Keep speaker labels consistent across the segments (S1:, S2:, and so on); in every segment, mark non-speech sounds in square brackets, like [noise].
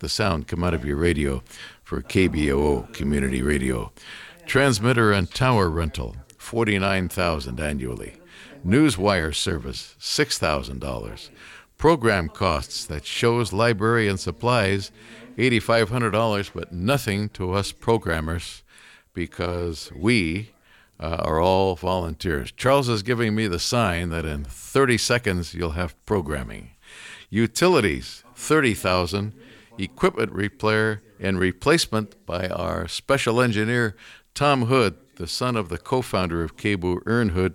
S1: the sound come out of your radio for KBOO Community Radio. Transmitter and tower rental, 49000 annually. Newswire service, $6,000. Program costs, that shows, library, and supplies, $8,500, but nothing to us programmers because we uh, are all volunteers. Charles is giving me the sign that in 30 seconds you'll have programming. Utilities, 30,000. Equipment repair and replacement by our special engineer Tom Hood, the son of the co-founder of KBOO, Ern Hood,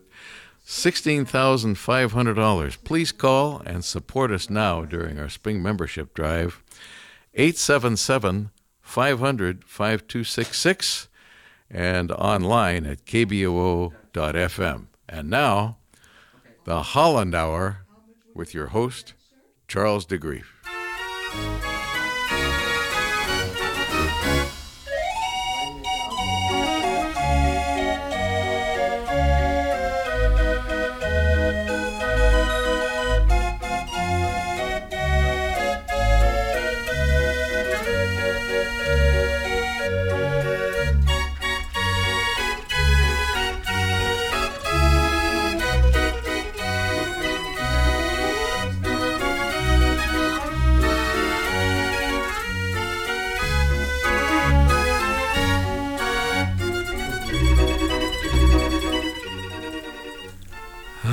S1: $16,500. Please call and support us now during our spring membership drive. 877 500 5266 and online at kboo.fm. And now, the Holland Hour with your host, Charles DeGrief.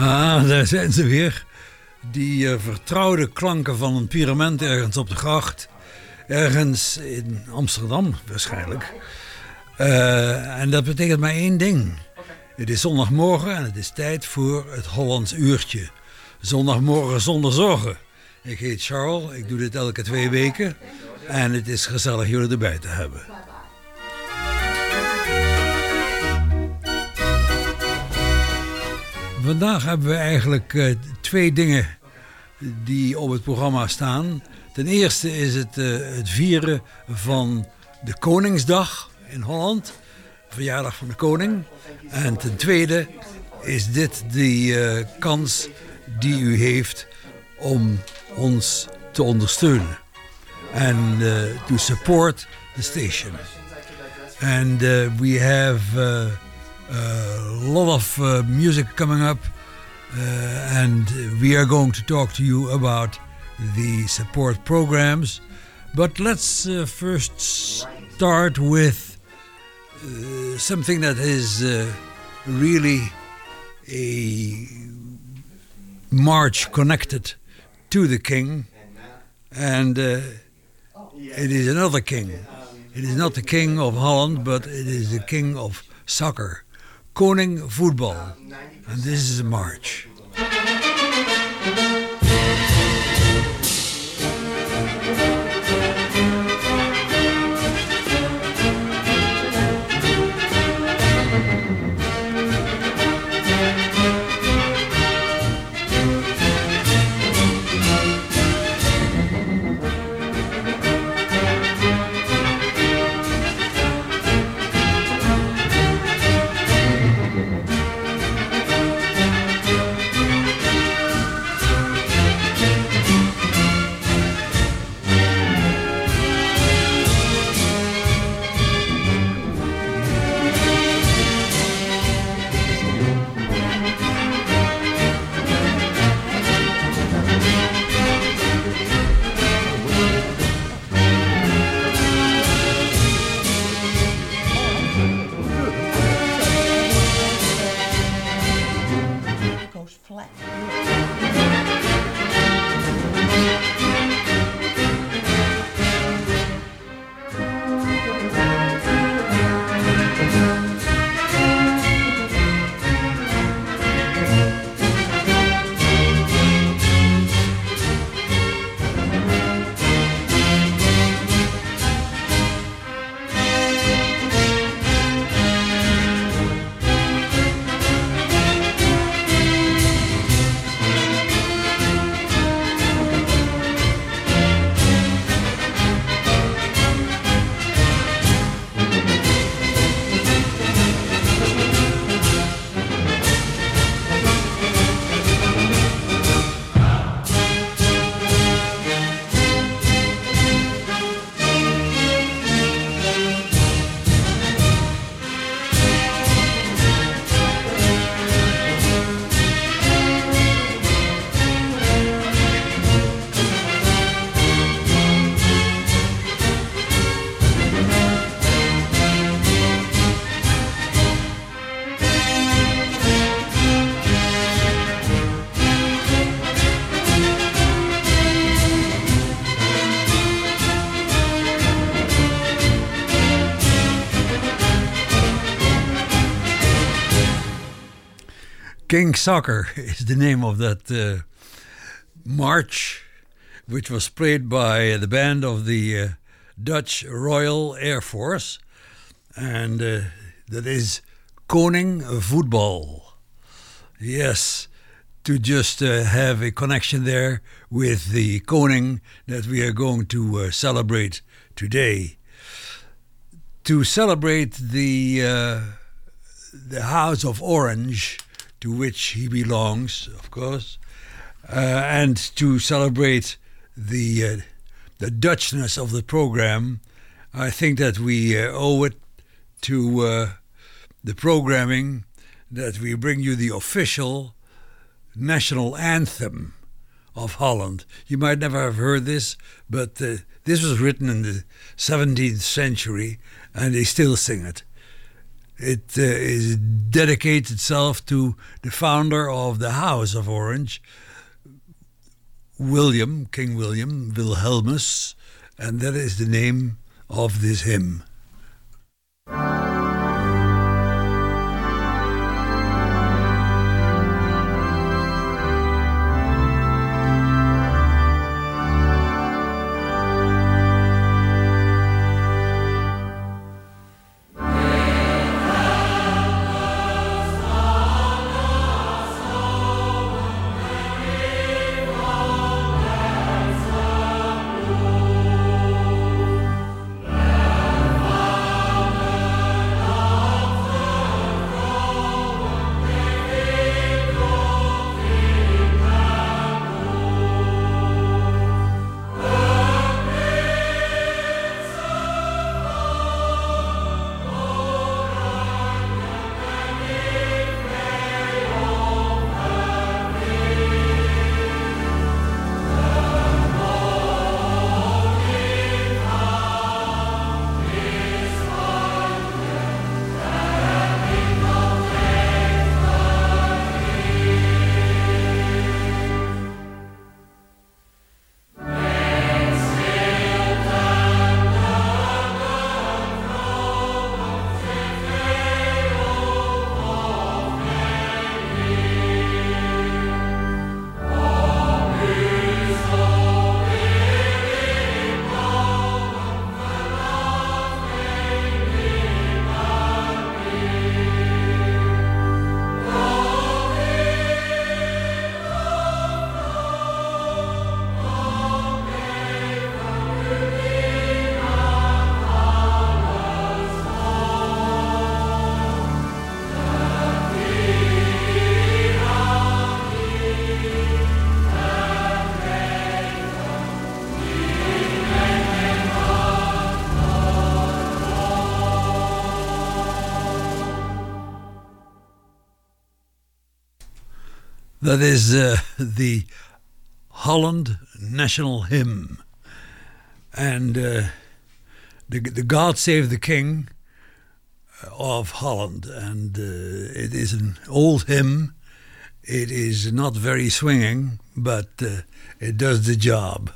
S2: Ah, daar zijn ze weer. Die eh, vertrouwde klanken van een pyramid ergens op de gracht. Ergens in Amsterdam waarschijnlijk. Eh, en dat betekent maar één ding. Het is zondagmorgen en het is tijd voor het Hollands uurtje. Zondagmorgen zonder zorgen. Ik heet Charles, ik doe dit elke twee weken. En het is gezellig jullie erbij te hebben. Vandaag hebben we eigenlijk uh, twee dingen die op het programma staan. Ten eerste is het uh, het vieren van de Koningsdag in Holland. Verjaardag van de koning. En ten tweede is dit de uh, kans die u heeft om ons te ondersteunen. En to support the station. And we have a lot of uh, music coming up, uh, and we are going to talk to you about the support programs. But let's uh, first start with uh, something that is uh, really a march connected to the king, and uh, it is another king. It is not the king of Holland, but it is the king of soccer. Koning Voetbal. And this is a march. King Soccer [laughs] is the name of that uh, march, which was played by the band of the uh, Dutch Royal Air Force, and uh, that is Koning Voetbal. Yes, to just uh, have a connection there with the Koning that we are going to uh, celebrate today. To celebrate the uh, the House of Orange, to which he belongs, of course, uh, and to celebrate the uh, the Dutchness of the program, I think that we uh, owe it to uh, the programming that we bring you the official national anthem of Holland. You might never have heard this, but uh, this was written in the 17th century and they still sing it. It uh, is dedicates itself to the founder of the House of Orange, William, King William Wilhelmus, and that is the name of this hymn. That is uh, the Holland national hymn. And uh, the, the God Save the King of Holland. And uh, it is an old hymn. It is not very swinging, but uh, it does the job.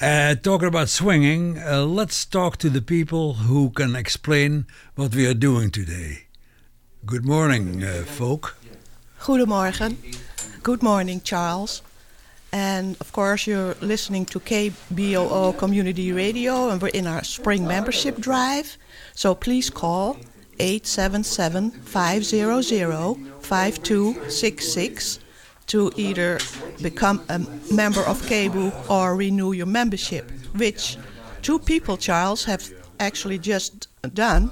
S2: Uh, talking about swinging, uh, let's talk to the people who can explain what we are doing today. Good morning, uh, folk.
S3: Goedemorgen. Good morning, Charles. And of course, you're listening to KBOO Community Radio, and we're in our spring membership drive. So please call 877 500 5266 to either become a member of KBOO or renew your membership, which two people, Charles, have actually just done.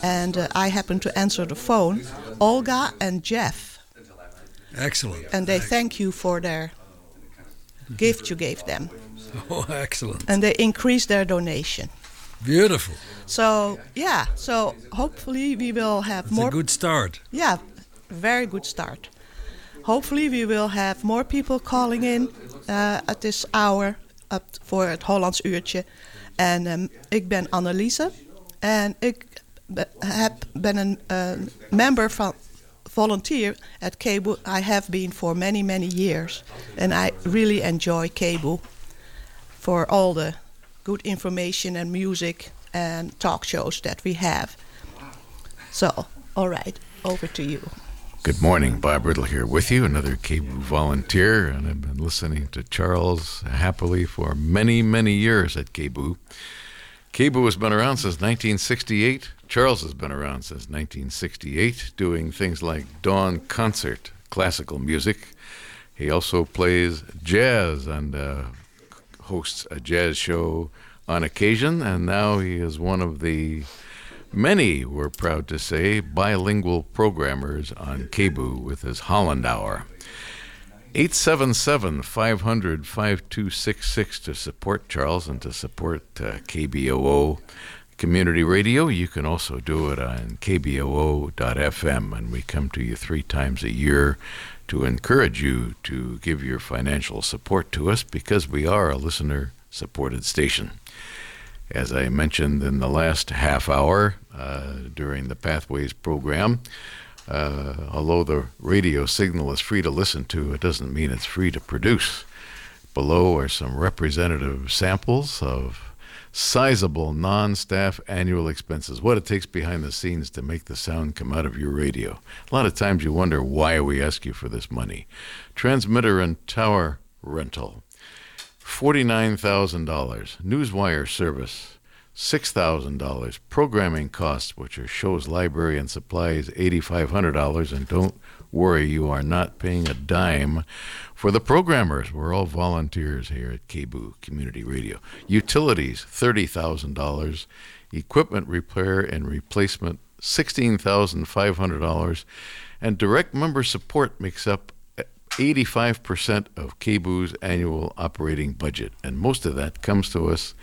S3: And uh, I happen to answer the phone Olga and Jeff.
S2: Excellent.
S3: And they thank you for their gift you gave them. [laughs]
S2: Oh, excellent.
S3: And they increase their donation.
S2: Beautiful.
S3: So, yeah, so hopefully we will have
S2: It's
S3: more.
S2: a good start.
S3: Yeah, very good start. Hopefully we will have more people calling in uh, at this hour up voor het Hollands uurtje. En um, ik ben Anneliese en ik be- heb, ben een uh, member van volunteer at KBOO. I have been for many many years, and I really enjoy KBOO for all the good information and music and talk shows that we have. So, all right, over to you.
S1: Good morning, Bob Riddle here with you, another KBOO volunteer, and I've been listening to Charles happily for many, many years at KBOO. KBOO has been around since 1968. Charles has been around since 1968, doing things like Dawn Concert, classical music. He also plays jazz and uh, hosts a jazz show on occasion, and now he is one of the Many, we're proud to say, bilingual programmers on KBOO with his Holland Hour. 877 500 5266 to support Charles and to support uh, KBOO Community Radio. You can also do it on KBOO.FM, and we come to you three times a year to encourage you to give your financial support to us because we are a listener supported station. As I mentioned in the last half hour uh, during the Pathways program, uh, although the radio signal is free to listen to, it doesn't mean it's free to produce. Below are some representative samples of sizable non staff annual expenses, what it takes behind the scenes to make the sound come out of your radio. A lot of times you wonder why we ask you for this money. Transmitter and tower rental, $49,000. Newswire service, $6,000. Programming costs, which are shows, library, and supplies, $8,500. And don't worry, you are not paying a dime for the programmers. We're all volunteers here at KBOO Community Radio. Utilities, $30,000. Equipment repair and replacement, $16,500. And direct member support makes up 85% of KBOO's annual operating budget. And most of that comes to us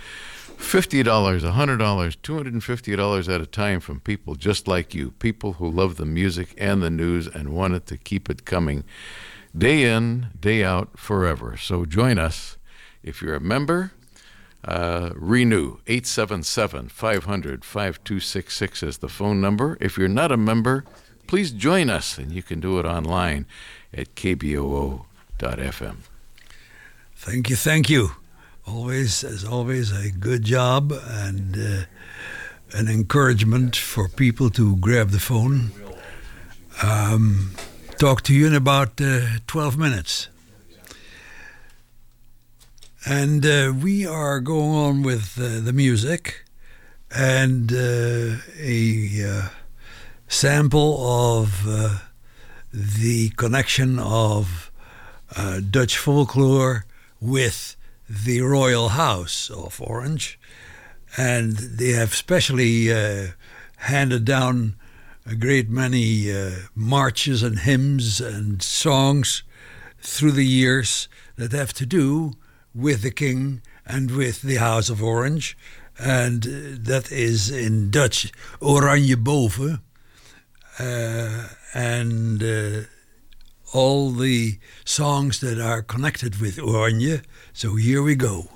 S1: $50, $100, $250 at a time from people just like you, people who love the music and the news and wanted to keep it coming day in, day out, forever. So join us. If you're a member, uh, renew 877 500 5266 is the phone number. If you're not a member, please join us, and you can do it online at kboo.fm.
S2: Thank you, thank you. Always, as always, a good job and uh, an encouragement for people to grab the phone. Um, talk to you in about uh, 12 minutes. And uh, we are going on with uh, the music and uh, a uh, sample of the connection of Dutch folklore with the royal house of Orange. And they have specially uh, handed down a great many uh, marches and hymns and songs through the years that have to do with the king and with the House of Orange. And uh, that is in Dutch Oranje Boven. Uh, and uh, all the songs that are connected with Oranje. So here we go.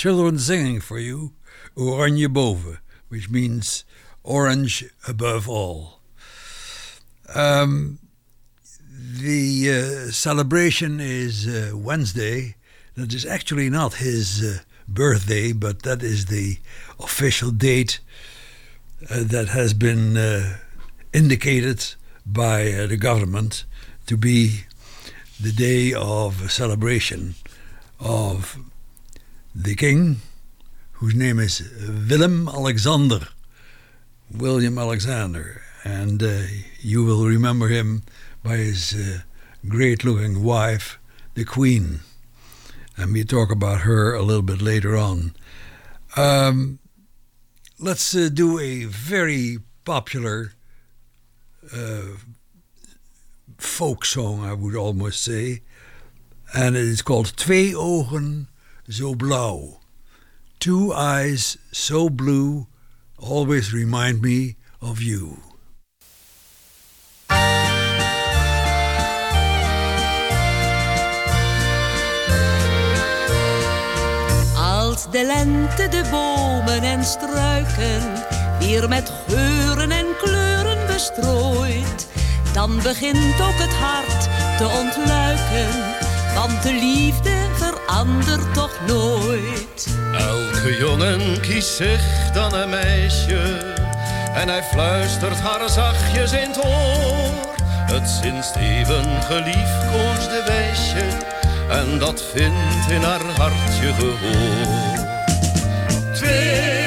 S2: Children singing for you, Oranje boven, which means orange above all. Um, the uh, celebration is uh, Wednesday. That is actually not his uh, birthday, but that is the official date uh, that has been uh, indicated by uh, the government to be the day of celebration of the king, whose name is Willem Alexander. William Alexander. And uh, you will remember him by his uh, great looking wife, the Queen. And we talk about her a little bit later on. Um, let's uh, do a very popular uh, folk song, I would almost say. And it is called Twee Ogen Zo Blauw. Two eyes so blue always remind me of you.
S4: Als de lente de bomen en struiken weer met geuren en kleuren bestrooit, dan begint ook het hart te ontluiken, want de liefde verandert toch nooit.
S5: Elke jongen kiest zich dan een meisje en hij fluistert haar zachtjes in het oor. Het sinds even geliefkoosde weisje en dat vindt in haar hartje gehoor. Twee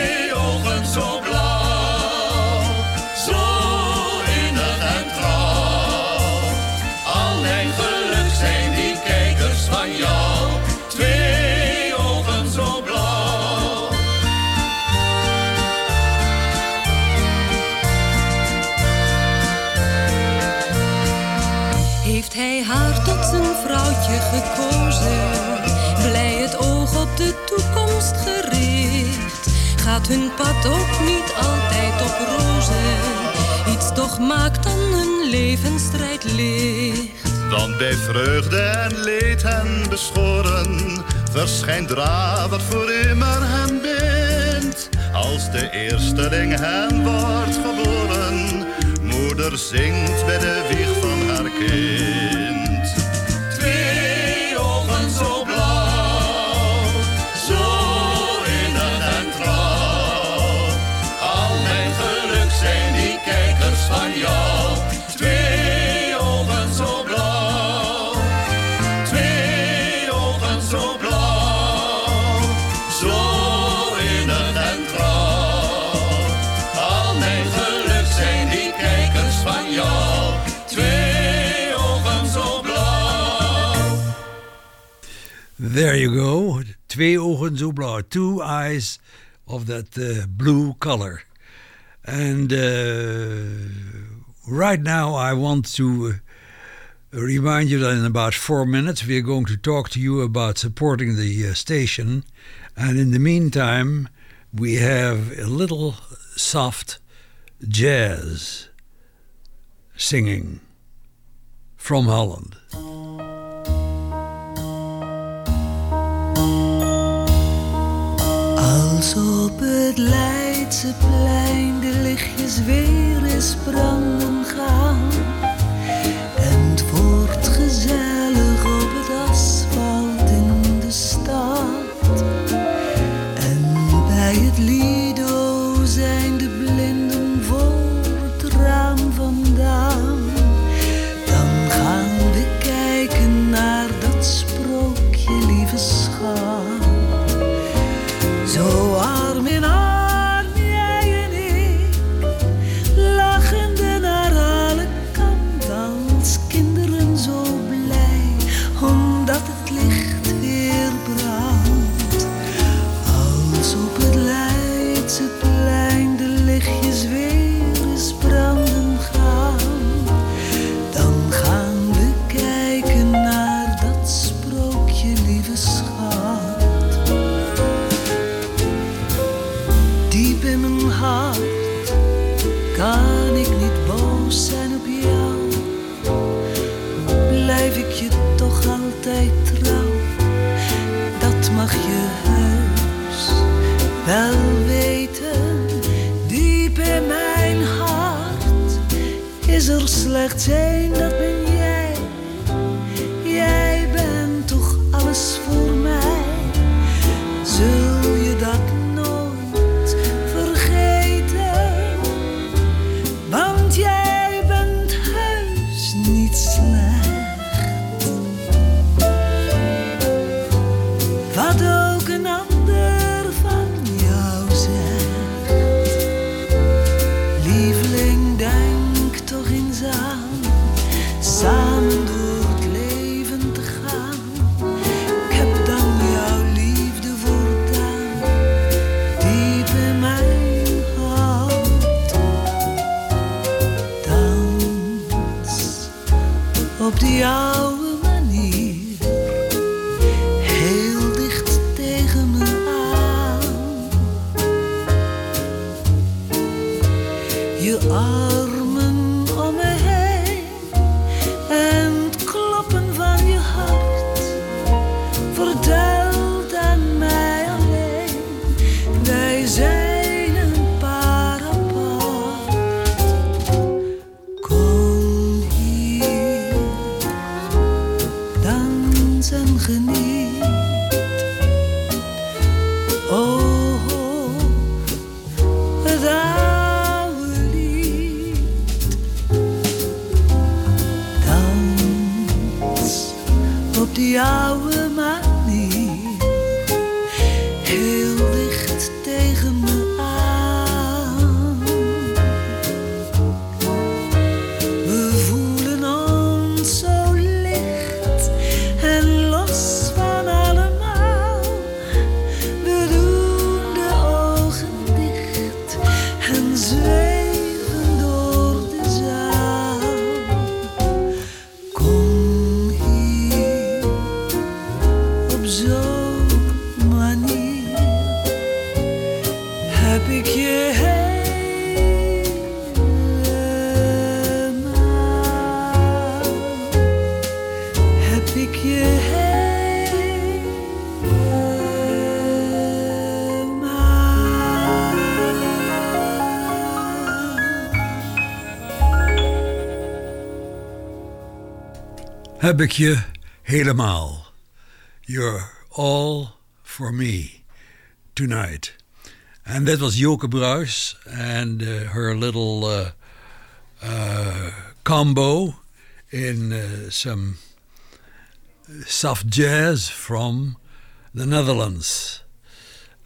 S4: de toekomst gericht. Gaat hun pad ook niet altijd op rozen? Iets toch maakt dan hun levensstrijd licht.
S5: Want bij vreugde en leed hen beschoren, verschijnt draad wat voor immer hen bindt. Als de eersteling hen wordt geboren, moeder zingt bij de wieg van haar kind.
S2: There you go. Twee ogen zo blauw. Two eyes of that uh, blue color. And uh, right now I want to uh, remind you that in about four minutes we are going to talk to you about supporting the uh, station. And in the meantime, we have a little soft jazz singing from Holland.
S4: Op het Leidseplein de lichtjes weer eens branden gaan. En het wordt gezellig
S6: Heb ik je helemaal.
S2: You're all for me tonight. And that was Joke Bruijs and uh, her little uh, uh, combo in some soft jazz from the Netherlands.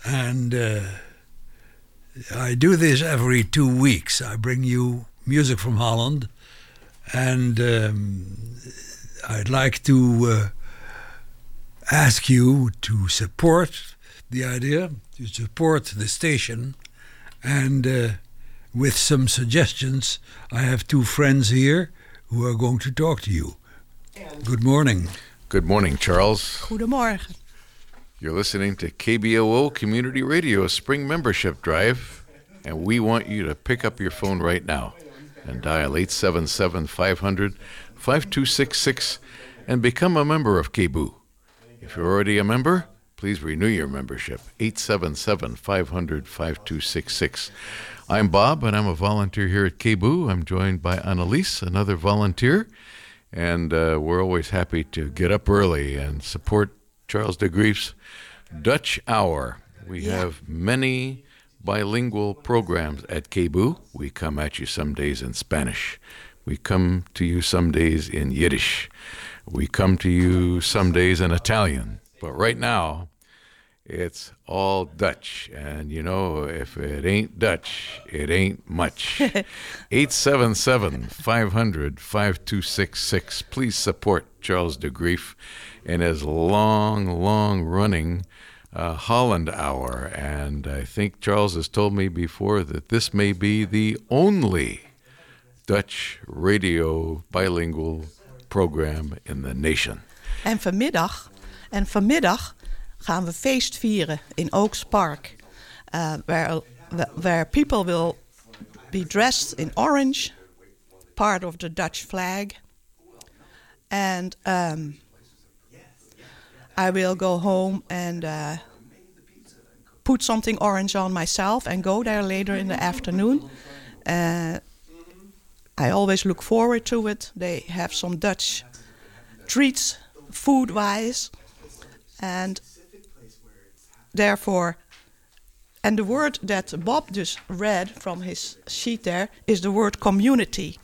S2: And I do this every two weeks. I bring you music from Holland, and um, I'd like to uh, ask you to support the idea, to support the station, and uh, with some suggestions. I have two friends here who are going to talk to you. Good morning.
S1: Good morning, Charles.
S3: Goedemorgen.
S1: You're listening to KBOO Community Radio Spring Membership Drive, and we want you to pick up your phone right now and dial 877 500 5266 and become a member of KBOO. If you're already a member, please renew your membership. 877 500 5266. I'm Bob, and I'm a volunteer here at KBOO. I'm joined by Annalise, another volunteer, and uh, we're always happy to get up early and support Charles de Grief's Dutch Hour. We have many bilingual programs at KBOO. We come at you some days in Spanish. We come to you some days in Yiddish. We come to you some days in Italian. But right now, it's all Dutch. And you know, if it ain't Dutch, it ain't much. [laughs] 877 500 5266. Please support Charles de Grief in his long, long running uh, Holland Hour. And I think Charles has told me before that this may be the only Dutch radio bilingual program in the nation.
S3: En vanmiddag, en vanmiddag gaan we feest vieren in Oaks Park. Uh, where, where people will be dressed in orange, part of the Dutch flag. And um, I will go home and uh, put something orange on myself and go there later in the afternoon. Uh, I always look forward to it. They have some Dutch treats, food wise. And therefore, and the word that Bob just read from his sheet there is the word community.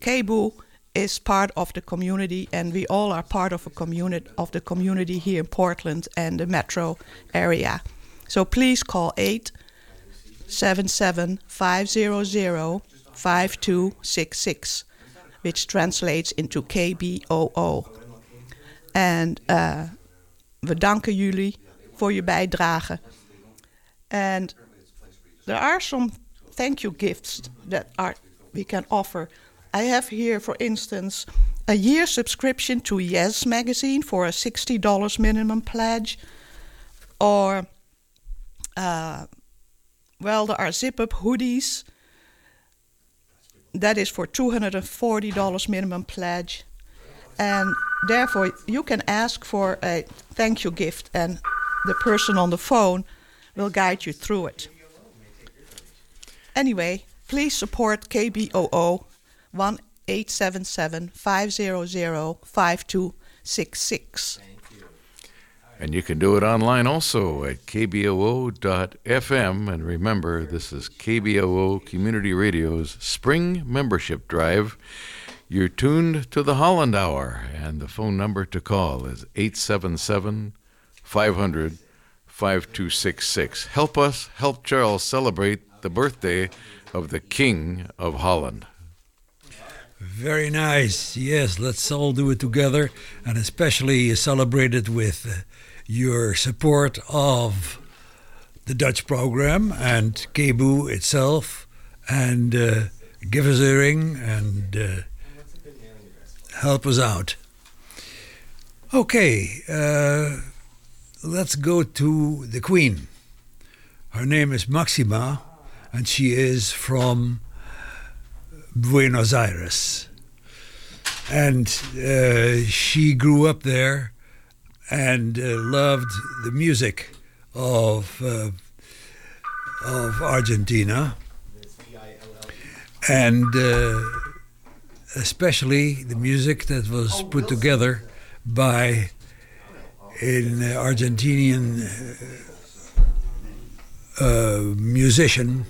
S3: KBOO is part of the community, and we all are part of a community of the community here in Portland and the metro area. So please call 877 500 5266, which translates into KBOO. En uh, we danken jullie voor je bijdrage. And there are some thank you gifts that are we can offer. I have here, for instance, a year subscription to Yes magazine for a $60 minimum pledge. Or, uh, well, there are zip up hoodies. That is for $240 minimum pledge. And therefore, you can ask for a thank you gift, and the person on the phone will guide you through it. Anyway, please support KBOO 1 877 500 5266.
S1: And you can do it online also at kboo.fm. And remember, this is KBOO Community Radio's Spring Membership Drive. You're tuned to the Holland Hour, and the phone number to call is 877 500 5266. Help us help Charles celebrate the birthday of the King of Holland.
S2: Very nice. Yes, let's all do it together and especially celebrate it with uh, your support of the Dutch program and KBOO itself. And uh, give us a ring and uh, help us out. Okay, uh, let's go to the Queen. Her name is Maxima, and she is from Buenos Aires. And uh, she grew up there and uh, loved the music of, uh, of Argentina. And uh, especially the music that was put together by an Argentinian uh, musician,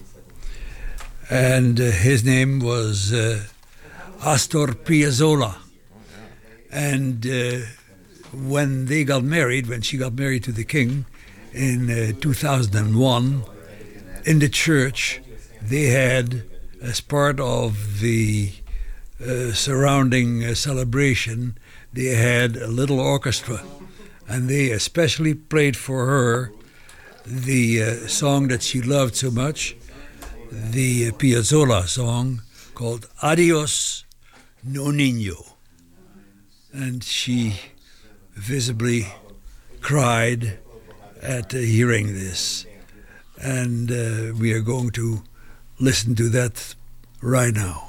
S2: and uh, his name was uh, Astor Piazzolla. And uh, when they got married, when she got married to the king in uh, 2001, in the church, they had, as part of the uh, surrounding uh, celebration, they had a little orchestra, and they especially played for her the uh, song that she loved so much, the Piazzolla song called Adios Nonino. And she visibly cried at uh, hearing this. And uh, we are going to listen to that right now.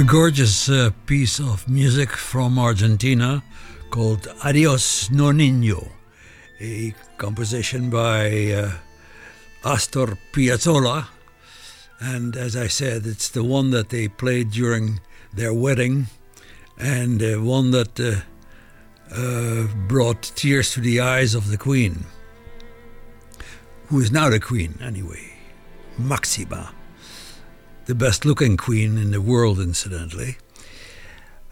S2: A gorgeous uh, piece of music from Argentina called Adios Nonino, a composition by uh, Astor Piazzolla. And as I said, it's the one that they played during their wedding and uh, one that uh, uh, brought tears to the eyes of the Queen, who is now the Queen anyway, Maxima the best looking queen in the world, incidentally.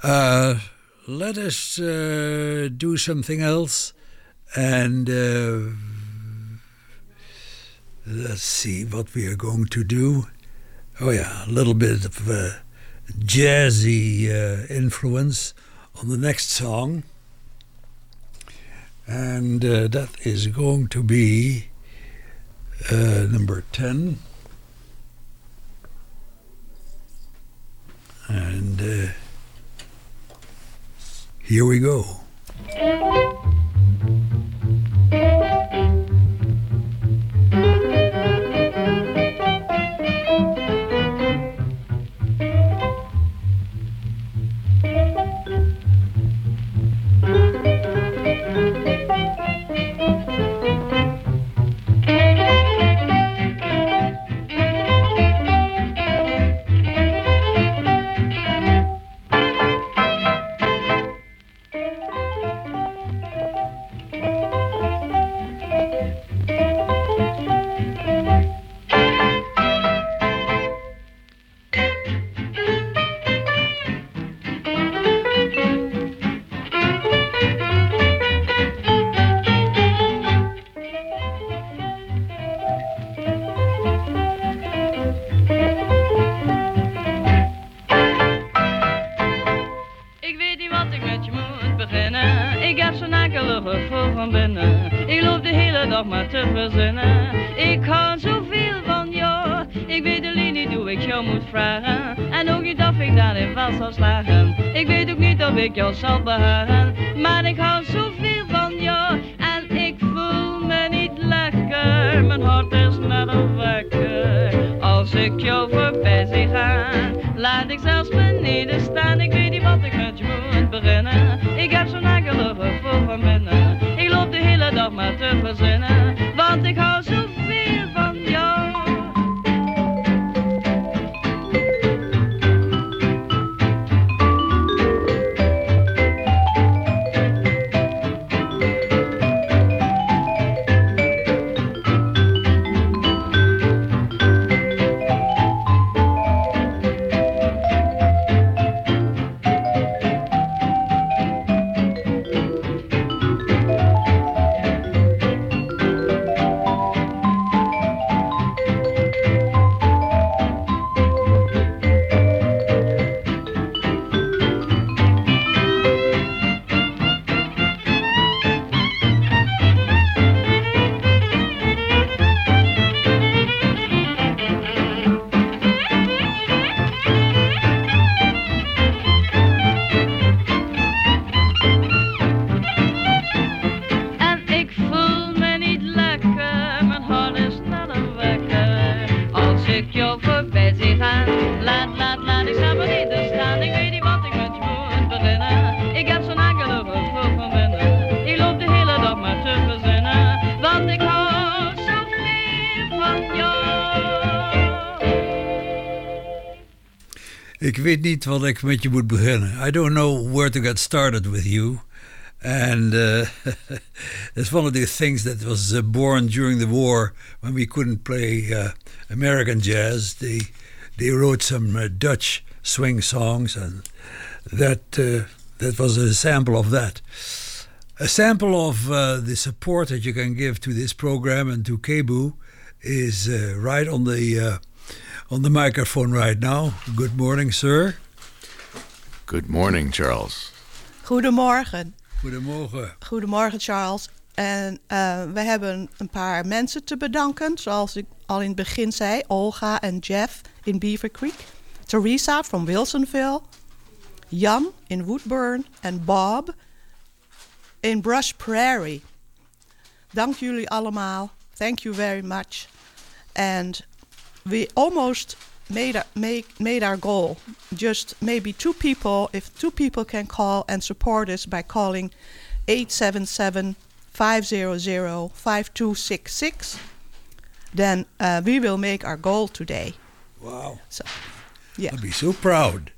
S2: Uh, let us uh, do something else and uh, let's see what we are going to do. Oh, yeah, a little bit of uh, jazzy uh, influence on the next song. And uh, that is going to be number 10. And uh, here we go. Weet niet wat ik met je moet beginnen. I don't know where to get started with you. And uh, [laughs] it's one of the things that was uh, born during the war when we couldn't play uh, American jazz. They they wrote some uh, Dutch swing songs, and that uh, that was a sample of that. A sample of uh, the support that you can give to this program and to KBOO is right on the on the microphone right now. Good morning, sir.
S1: Good morning, Charles.
S3: Goedemorgen.
S2: Goedemorgen.
S3: Goedemorgen, Charles. En uh, we hebben een paar mensen te bedanken. Zoals ik al in het begin zei, Olga en Jeff in Beaver Creek. Teresa from Wilsonville. Jan in Woodburn. En Bob in Brush Prairie. Dank jullie allemaal. Thank you very much. And we almost made our, make, made our goal. Just maybe two people, if two people can call and support us by calling 877 500 5266, then uh, we will make our goal today.
S2: Wow.
S3: So, yeah.
S2: I'll be so proud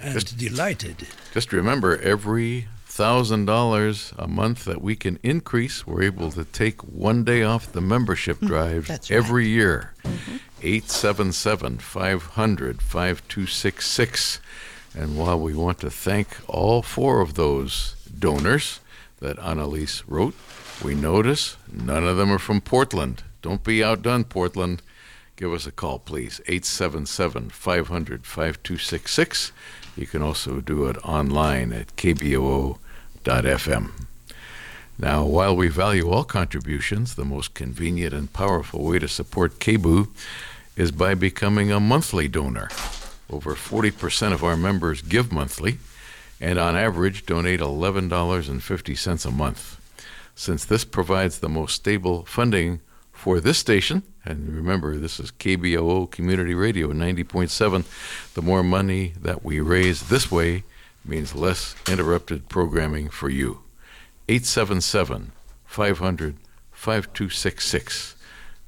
S2: and
S1: Just-
S2: delighted.
S1: Just remember, every thousand dollars a month that we can increase, we're able to take one day off the membership hmm, drive
S3: that's right.
S1: every year. Mm-hmm. 877 500 5266. And while we want to thank all four of those donors that Annalise wrote, we notice none of them are from Portland. Don't be outdone, Portland. Give us a call, please. 877 500 5266. You can also do it online at kboo.fm. Now, while we value all contributions, the most convenient and powerful way to support KBOO is by becoming a monthly donor. Over 40% of our members give monthly and on average donate $11.50 a month. Since this provides the most stable funding for this station, and remember this is KBOO Community Radio 90.7, the more money that we raise this way means less interrupted programming for you. 877 500 5266.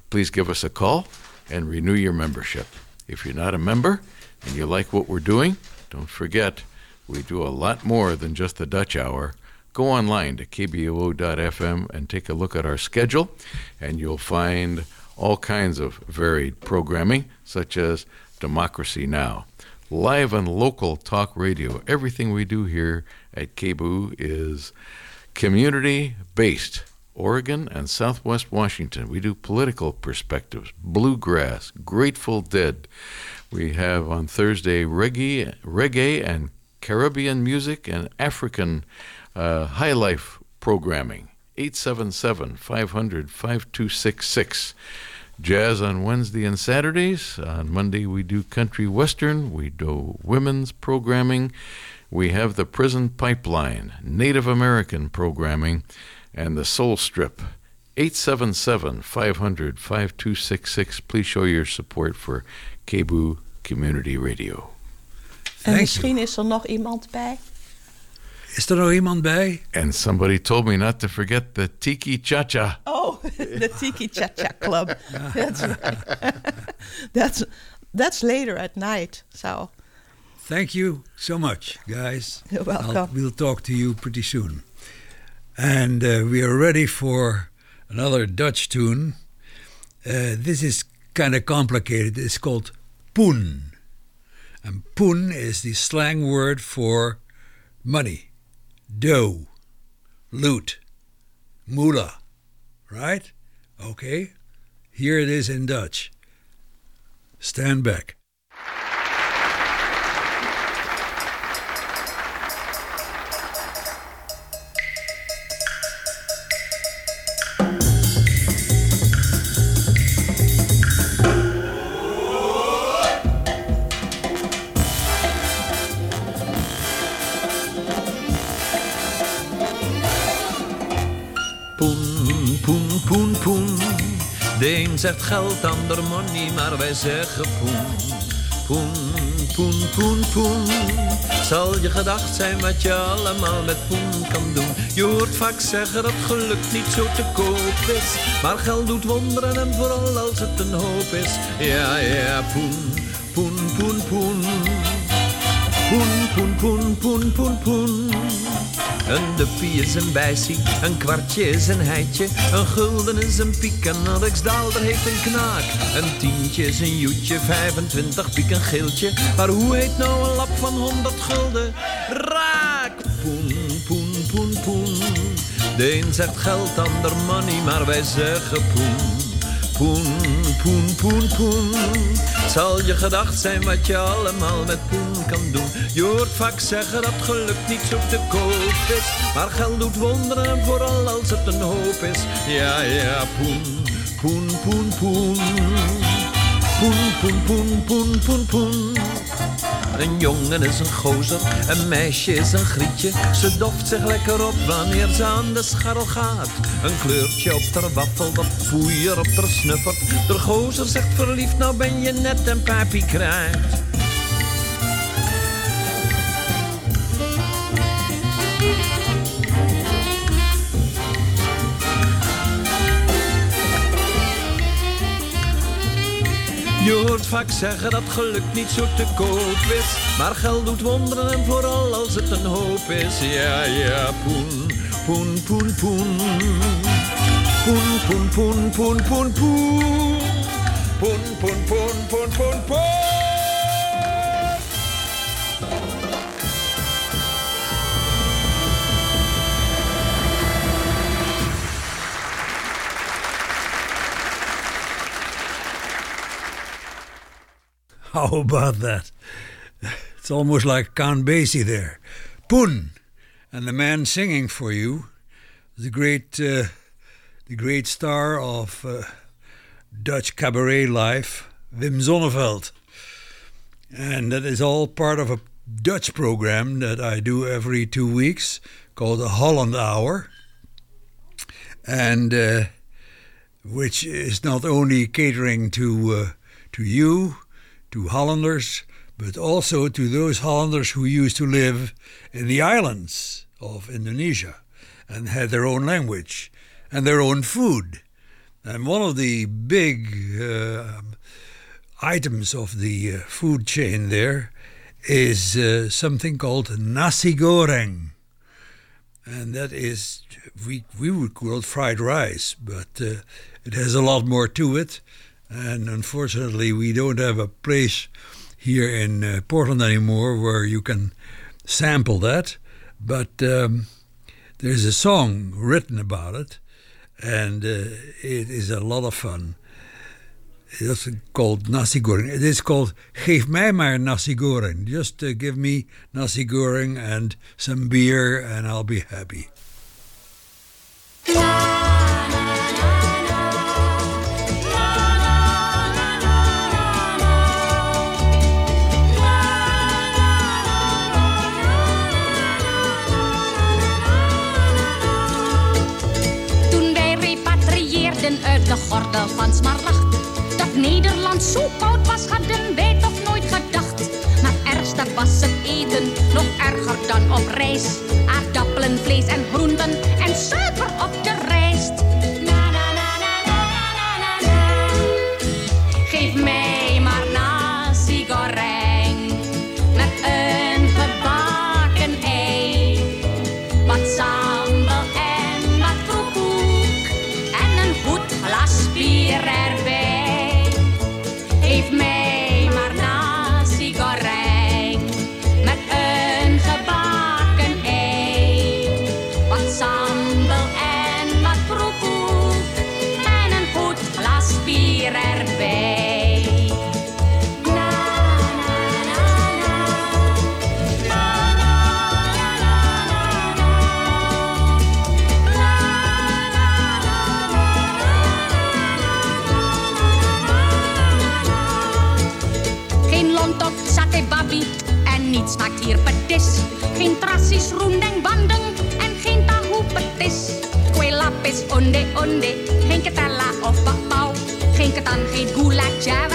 S1: Please give us a call and renew your membership. If you're not a member and you like what we're doing, don't forget we do a lot more than just the Dutch Hour. Go online to kboo.fm and take a look at our schedule, and you'll find all kinds of varied programming, such as Democracy Now! Live and local talk radio. Everything we do here at KBOO is community based. Oregon and Southwest Washington. We do political perspectives, bluegrass, Grateful Dead. We have on Thursday reggae, reggae and Caribbean music and African uh, high life programming. 877 500 5266. Jazz on Wednesday and Saturdays. On Monday, we do country western. We do women's programming. We have the Prison Pipeline, Native American programming, and the Soul Strip. 877 500 5266. Please show your support for KBOO Community Radio.
S3: En
S2: Thank
S3: misschien is er nog iemand bij.
S2: Is er nog iemand bij?
S1: And somebody told me not to forget the Tiki Cha Cha.
S3: Oh, [laughs] the Tiki Cha Cha Club. [laughs] that's, [laughs] that's, that's later at night. So,
S2: Thank you so much, guys.
S3: You're welcome.
S2: I'll- we'll talk to you pretty soon. And uh, we are ready for another Dutch tune. Uh, this is kind of complicated. It's called poen. And poen is the slang word for money, dough, loot, moolah, right? Okay, here it is in Dutch. Stand back.
S7: De zegt geld, de ander money, maar wij zeggen poen. Poen, poen, poen, poen. Zal je gedacht zijn wat je allemaal met poen kan doen? Je hoort vaak zeggen dat geluk niet zo te koop is. Maar geld doet wonderen en vooral als het een hoop is. Ja, ja, poen, poen, poen, poen. Poen, poen, poen, poen, poen, poen. Een duppie is een bijsie, een kwartje is een heitje, een gulden is een piek, een Aleksdaalder heeft een knaak. Een tientje is een joetje, 25 piek een geeltje. Maar hoe heet nou een lap van 100 gulden? Raak! Poen, poen, poen, poen. De een zegt geld, ander money, maar wij zeggen poen. Poen, poen, poen, poen. Zal je gedacht zijn wat je allemaal met poen kan doen. Je hoort vaak zeggen dat geluk niet zo te koop is. Maar geld doet wonderen, vooral als het een hoop is. Ja, ja, poen, poen, poen, poen. Poen, poen, poen, poen, poen, poen. Een jongen is een gozer, een meisje is een grietje. Ze doft zich lekker op wanneer ze aan de scharrel gaat. Een kleurtje op ter waffel, wat poeier op ter snuffert. De gozer zegt verliefd, nou ben je net een papie krijgt. Je hoort vaak zeggen dat geluk niet zo te koop is. Maar geld doet wonderen en vooral als het een hoop is. Ja, ja, poen, poen, poen, poen. Poen, poen, poen, poen, poen, poen. Poen, poen, poen, poen, poen.
S2: How about that? It's almost like Count Basie there. Poen. And the man singing for you, the great, uh, the great star of uh, Dutch cabaret life, Wim Sonneveld. And that is all part of a Dutch program that I do every two weeks called the Holland Hour. And uh, which is not only catering to uh, to you, to Hollanders, but also to those Hollanders who used to live in the islands of Indonesia and had their own language and their own food. And one of the big uh, items of the uh, food chain there is uh, something called nasi goreng. And that is, we, we would call it fried rice, but uh, it has a lot more to it. And unfortunately, we don't have a place here in uh, Portland anymore where you can sample that. But um, there's a song written about it, and uh, it is a lot of fun. It's called nasi goreng. It is called Geef mij maar nasi goreng. Just uh, give me nasi goreng and some beer, and I'll be happy.
S8: Zo koud was, hadden wij toch nooit gedacht. Maar ernstig was het eten, nog erger dan op reis. Aardappelen, vlees en groenten Trassies, roendeng, en geen tahu petis. Kue lapis, onde, onde, geen ketella of bakpau. Geen ketan, geen gula java,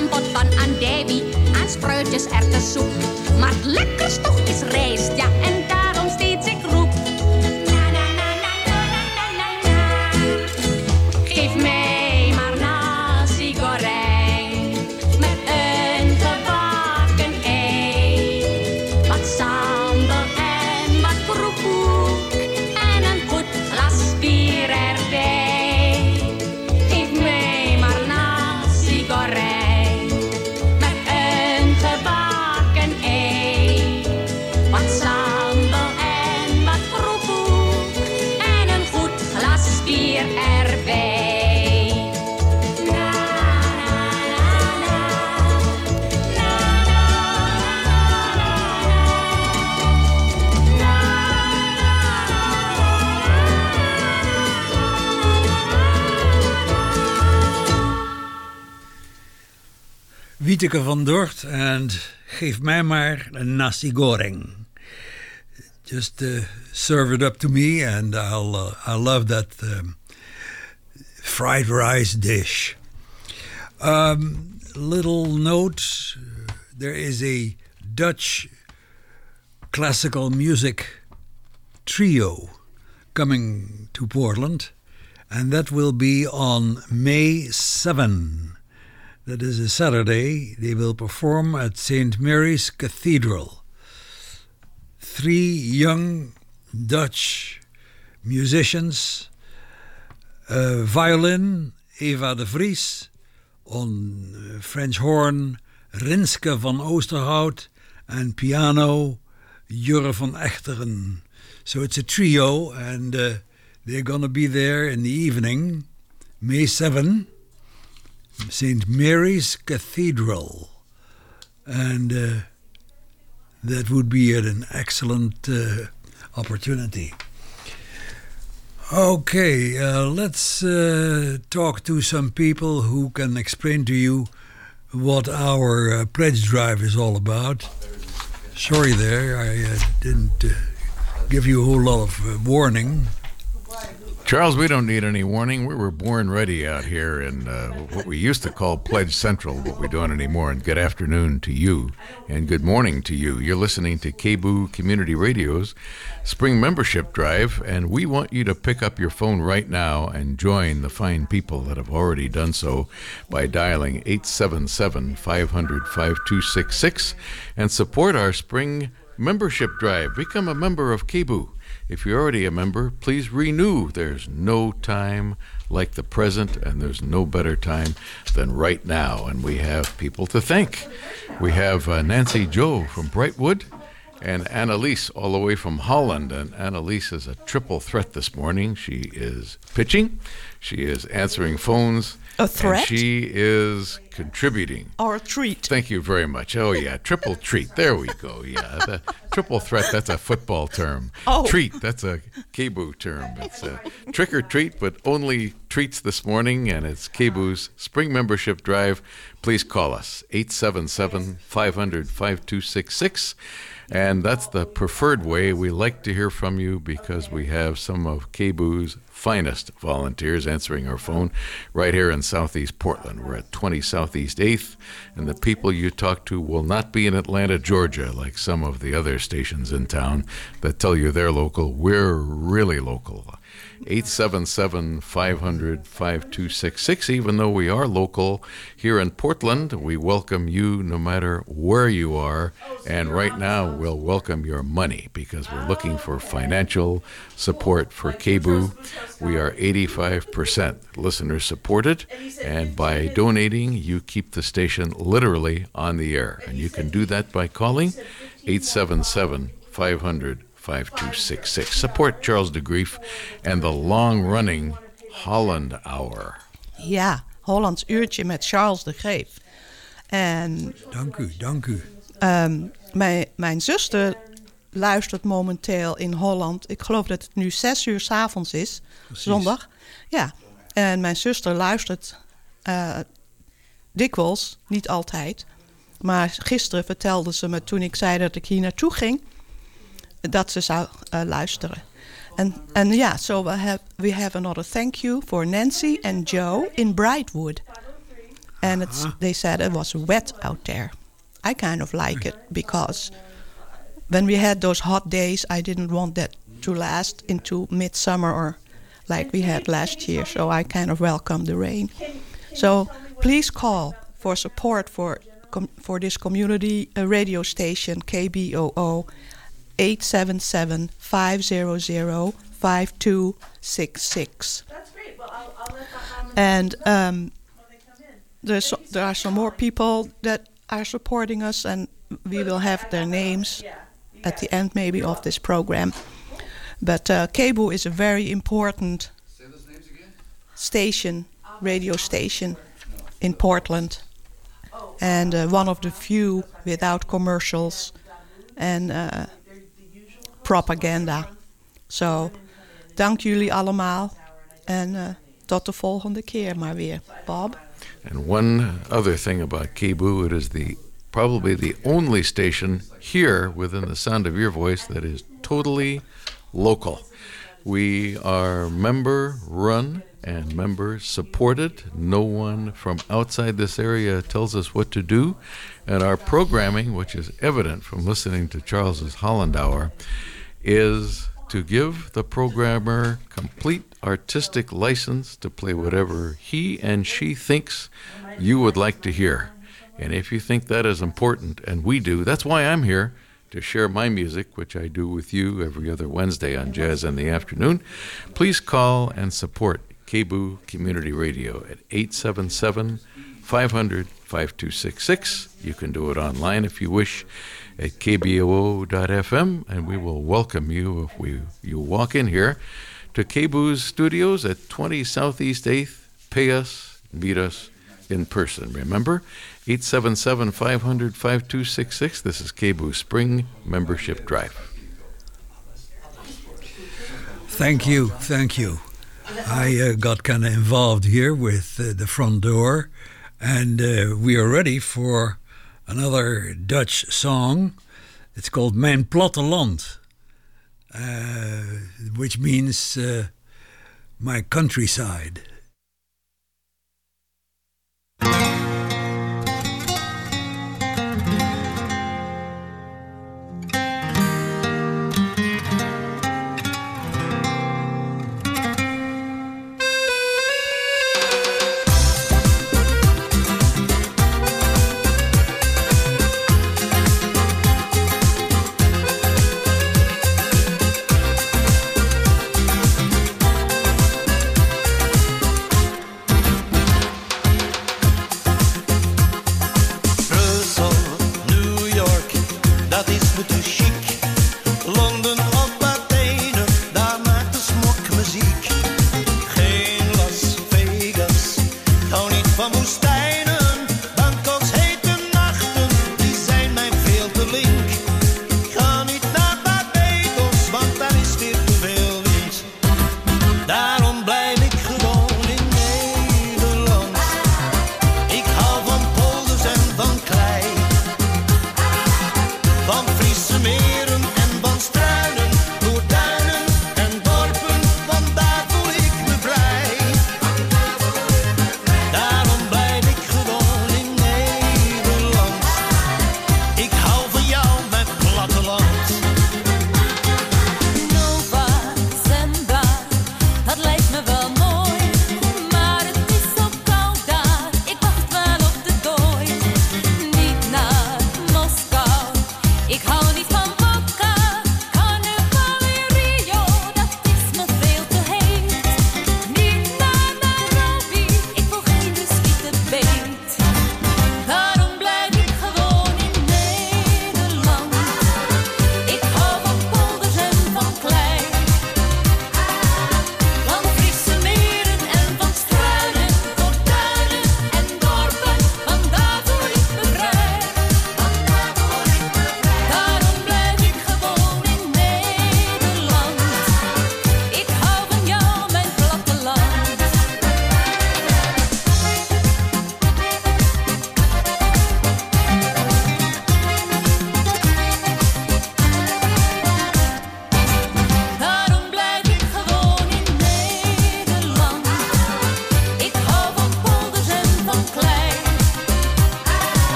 S8: aan bod van aan Davy, aan spruitjes erwtensoep. Maar het
S2: Wieteke van Dort and geef mij maar een nasi goreng. Just uh, serve it up to me and I'll, uh, I'll love that um, fried rice dish. Um, little note, there is a Dutch classical music trio coming to Portland and that will be on May 7. That is a Saturday. They will perform at St. Mary's Cathedral. Three young Dutch musicians, uh, violin, Eva de Vries, on uh, French horn, Rinske van Oosterhout, and piano, Jure van Echteren. So it's a trio, and uh, they're going to be there in the evening, May 7. St. Mary's Cathedral. And uh, that would be an excellent uh, opportunity. Okay, uh, let's uh, talk to some people who can explain to you what our uh, pledge drive is all about. Sorry there, I uh, didn't give you a whole lot of warning.
S1: Charles, we don't need any warning. We were born ready out here in uh, what we used to call Pledge Central, but we don't anymore. And good afternoon to you, and good morning to you. You're listening to KBOO Community Radio's Spring Membership Drive, and we want you to pick up your phone right now and join the fine people that have already done so by dialing 877 500 5266 and support our Spring Membership Drive. Become a member of KBOO. If you're already a member, please renew. There's no time like the present, and there's no better time than right now. And we have people to thank. We have uh, Nancy Joe from Brightwood and Annalise all the way from Holland. And Annalise is a triple threat this morning. She is pitching, she is answering phones,
S3: A threat?
S1: she is contributing.
S3: Or a treat.
S1: Thank you very much. Oh yeah, triple treat. There we go. Yeah, the triple threat. That's a football term.
S3: Oh.
S1: treat. That's a KBOO term. It's a trick or treat, but only treats this morning, and it's KBOO's spring membership drive. Please call us 877-500-5266. And that's the preferred way. We like to hear from you because we have some of KBOO's finest volunteers answering our phone right here in Southeast Portland. We're at 20 Southeast 8th, and the people you talk to will not be in Atlanta, Georgia, like some of the other stations in town that tell you they're local. We're really local. 877 500 5266. Even though we are local here in Portland, we welcome you no matter where you are. And right now, we'll welcome your money because we're looking for financial support for KBOO. We are 85% listener supported, and by donating, you keep the station literally on the air. And you can do that by calling 877 500 5266. Support Charles de Greef and the long running Holland Hour.
S3: Ja, Hollands uurtje met Charles de Greef. En
S2: Dank u, dank u.
S3: ehm, mijn, mijn zuster luistert momenteel in Holland. Ik geloof dat het nu zes uur 's avonds zondag. Ja, en mijn zuster luistert eh, dikwijls, niet altijd. Maar gisteren vertelde ze me toen ik zei dat ik hier naartoe ging, dat ze zou eh, luisteren. En en ja, so we have, we have another thank you for Nancy and Joe in Brightwood. And it's, they said it was wet out there. I kind of like it because when we had those hot days, I didn't want that to last into midsummer or like we had last year. So I kind of welcome the rain. So please call for support for com- for this community uh, radio station KBOO 877 500 5266.
S9: That's great. Well, I'll, I'll let um,
S3: And um, there's so, there are some more people that are supporting us, and we will have their names at the end maybe of this program. But uh, KBOO is a very important station, radio station in Portland, and uh, one of the few without commercials and uh, propaganda. So, dank jullie allemaal en uh, tot de volgende keer maar weer. Bob?
S1: And one other thing about KBOO, it is the probably the only station here within the sound of your voice that is totally local. We are member run and member supported. No one from outside this area tells us what to do. And our programming, which is evident from listening to Charles's Holland Hour, is to give the programmer complete artistic license to play whatever he and she thinks you would like to hear. And if you think that is important, and we do, that's why I'm here to share my music, which I do with you every other Wednesday on Jazz in the Afternoon. Please call and support KBOO Community Radio at 877 500 5266. You can do it online if you wish at kboo.fm, and we will welcome you if we you walk in here to KBOO's studios at 20 Southeast 8th. Pay us, meet us in person. Remember, 877 500 5266. This is KBOO Spring Membership Drive.
S2: Thank you, thank you. I uh, got kind of involved here with uh, the front door, and uh, we are ready for another Dutch song. It's called Mijn Platteland, uh, which means uh, my countryside.
S10: Brussel,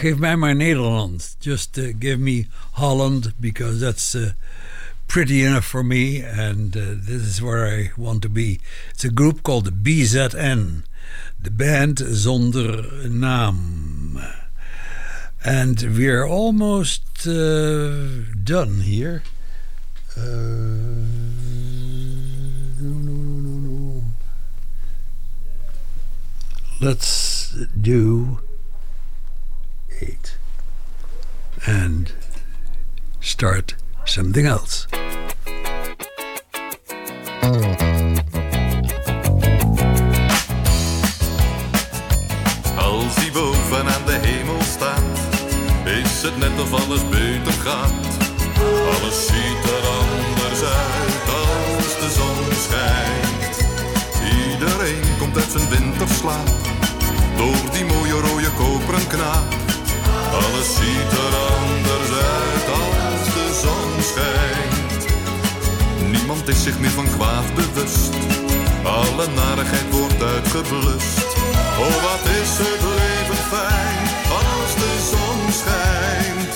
S2: geef mij maar Nederland. Just uh, give me Holland because that's uh, pretty enough for me and uh, this is where I want to be. It's a group called the BZN. The band zonder naam. And we're almost uh, done here. Uh, no, no, no, no, no. Let's do and start something else.
S11: Als hij boven aan de hemel staat, is het net of alles beter gaat. Alles ziet er anders uit als de zon schijnt. Iedereen komt uit zijn winterslaap, door die mooie rode koperen knaap. Alles ziet er anders uit als de zon schijnt. Niemand is zich meer van kwaad bewust, alle narigheid wordt uitgeblust. Oh, wat is het leven fijn als de zon schijnt.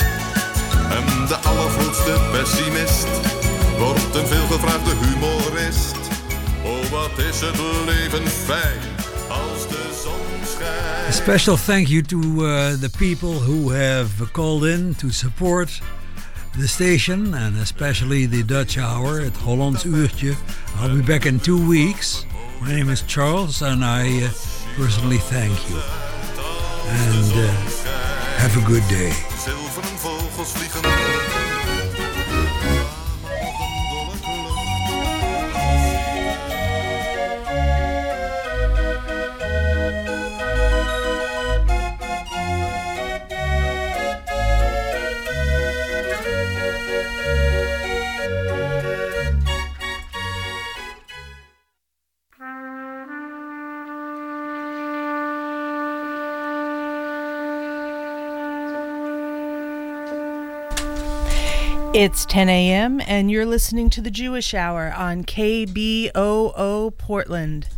S11: En de allergrootste pessimist wordt een veelgevraagde humorist. Oh, wat is het leven fijn
S2: A special thank you to uh, the people who have called in to support the station and especially the Dutch Hour at Hollands Uurtje. I'll be back in two weeks. My name is Charles and I uh, personally thank you. And uh, have a good day.
S12: It's 10 a.m., and you're listening to the Jewish Hour on KBOO Portland.